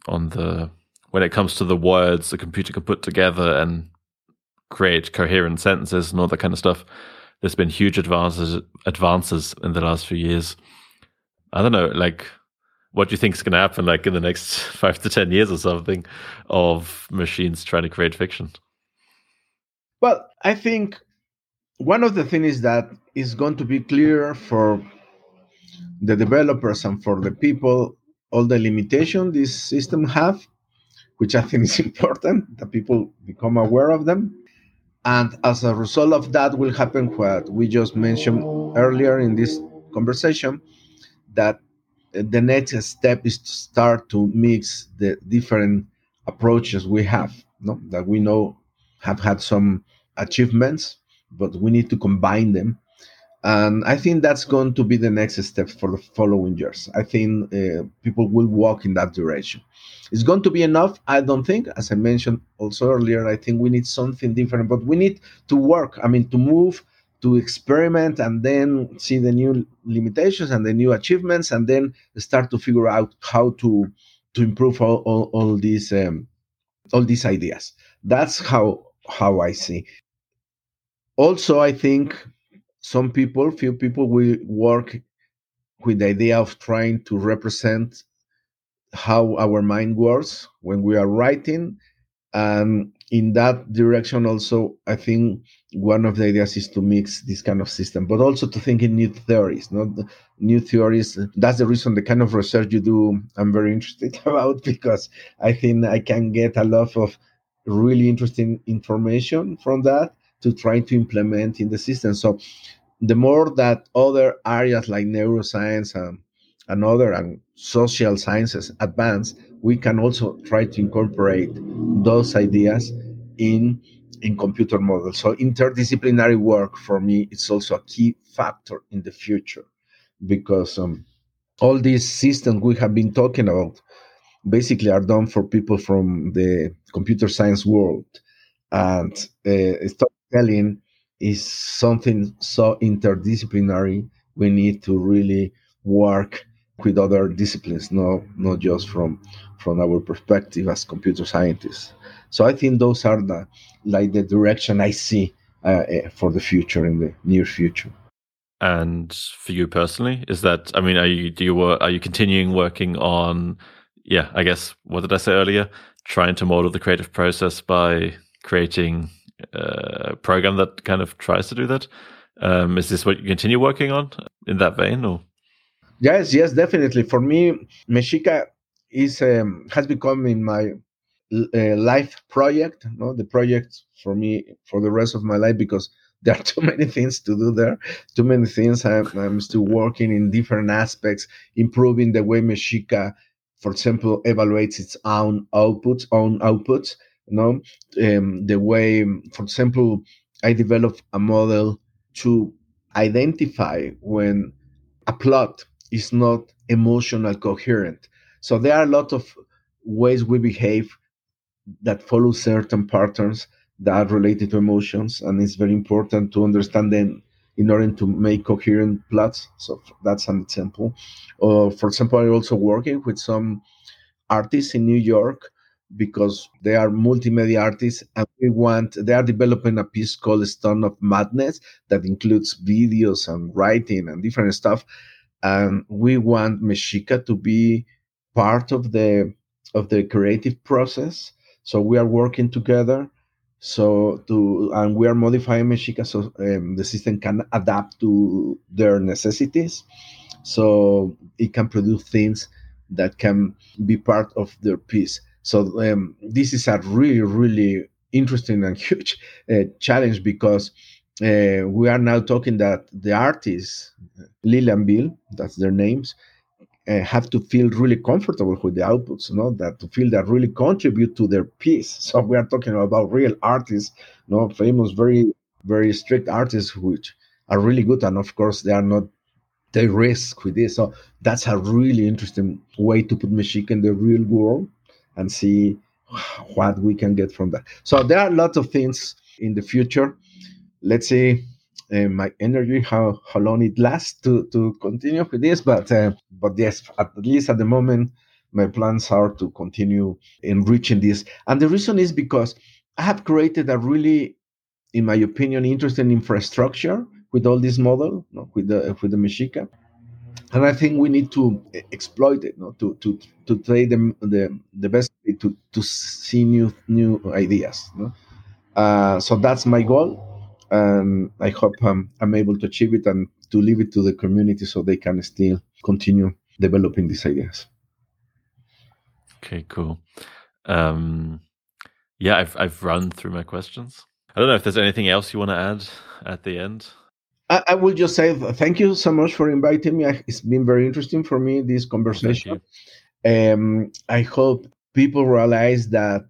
on the when it comes to the words the computer can put together and create coherent sentences and all that kind of stuff. There's been huge advances advances in the last few years. I don't know, like what do you think is going to happen like in the next five to ten years or something of machines trying to create fiction? Well, I think one of the things that is going to be clear for the developers and for the people all the limitation this system have which i think is important that people become aware of them and as a result of that will happen what we just mentioned earlier in this conversation that the next step is to start to mix the different approaches we have no? that we know have had some achievements but we need to combine them. And i think that's going to be the next step for the following years. I think uh, people will walk in that direction. It's going to be enough i don't think. As i mentioned also earlier i think we need something different but we need to work i mean to move to experiment and then see the new limitations and the new achievements and then start to figure out how to to improve all, all, all these um, all these ideas. That's how how i see. Also i think some people few people will work with the idea of trying to represent how our mind works when we are writing and in that direction also i think one of the ideas is to mix this kind of system but also to think in new theories not new theories. That's the reason the kind of research you do i'm very interested about because i think i can get a lot of really interesting information from that to try to implement in the system. So the more that other areas like neuroscience and, and other and social sciences advance we can also try to incorporate those ideas in in computer models. So interdisciplinary work for me is also a key factor in the future because um, all these systems we have been talking about basically are done for people from the computer science world and uh, storytelling is something so interdisciplinary we need to really work with other disciplines not not just from from our perspective as computer scientists. So I think those are the like the direction I see uh, uh, for the future in the near future. And for you personally, is that I mean, are you do you are you continuing working on? Yeah, I guess what did I say earlier? Trying to model the creative process by creating uh, a program that kind of tries to do that. Um, is this what you continue working on in that vein, or? Yes, yes, definitely. For me, Mexica is um, has become in my uh, life project no? The project for me for the rest of my life because there are too many things to do there. Too many things. I'm, I'm still working in different aspects improving the way mexica for example evaluates its own outputs own outputs you know um, the way for example i developed a model to identify when a plot is not emotional coherent so there are a lot of ways we behave that follow certain patterns that are related to emotions, and it's very important to understand them in order to make coherent plots. So that's an example. Uh, for example, I'm also working with some artists in New York because they are multimedia artists and we want they are developing a piece called stone of madness that includes videos and writing and different stuff and we want mexica to be part of the of the creative process. So we are working together. So to and we are modifying Mexica so um, the system can adapt to their necessities. So it can produce things that can be part of their piece. So um, this is a really really interesting and huge uh, challenge because uh, we are now talking that the artists, Lily and Bill, that's their names, uh, have to feel really comfortable with the outputs, you know, that to feel that really contribute to their piece. So we are talking about real artists, you know, famous, very, very strict artists, which are really good. And of course, they are not, they risk with this. So that's a really interesting way to put Mexica in the real world and see what we can get from that. So there are a lot of things in the future. Let's see uh, my energy, how how long it lasts to to continue with this. But uh, but yes, at least at the moment, my plans are to continue enriching this. And the reason is because I have created a really, in my opinion, interesting infrastructure with all this model, with the with the Mexica. And I think we need to exploit it, you to to to trade the the, the best to to see new new ideas. Uh, so that's my goal and I hope um, I'm able to achieve it and to leave it to the community so they can still continue developing these ideas. Okay, cool. Um, yeah, I've I've run through my questions. I don't know if there's anything else you want to add at the end. I, I will just say thank you so much for inviting me. It's been very interesting for me this conversation. Um, I hope people realize that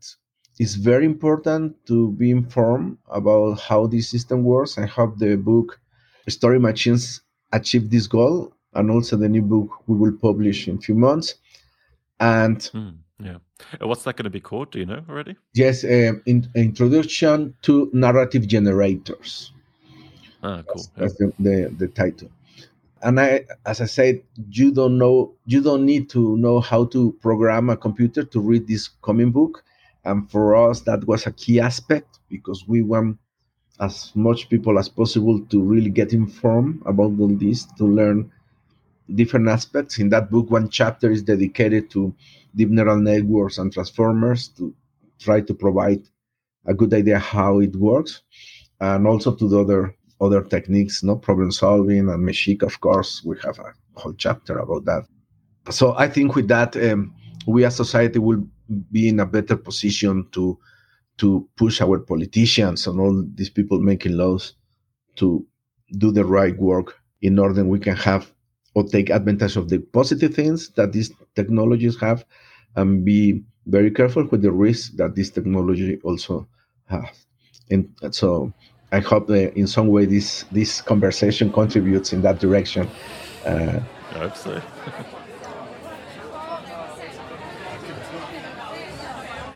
it's very important to be informed about how this system works. I hope the book Story Machines achieve this goal, and also the new book we will publish in a few months. And mm, yeah, what's that going to be called? Do you know already? Yes, um, in, introduction to narrative generators. Ah, cool. That's, yeah. that's the, the, the title. And I, as I said, you don't know, you don't need to know how to program a computer to read this coming book. And for us, that was a key aspect because we want as much people as possible to really get informed about all this, to learn different aspects. In that book, one chapter is dedicated to deep neural networks and transformers to try to provide a good idea how it works, and also to the other other techniques, no problem solving and MEXICA, of course, we have a whole chapter about that. So I think with that, um, we as society will be in a better position to to push our politicians and all these people making laws to do the right work in order we can have or take advantage of the positive things that these technologies have and be very careful with the risks that this technology also has. And so I hope that in some way this this conversation contributes in that direction. Uh, so.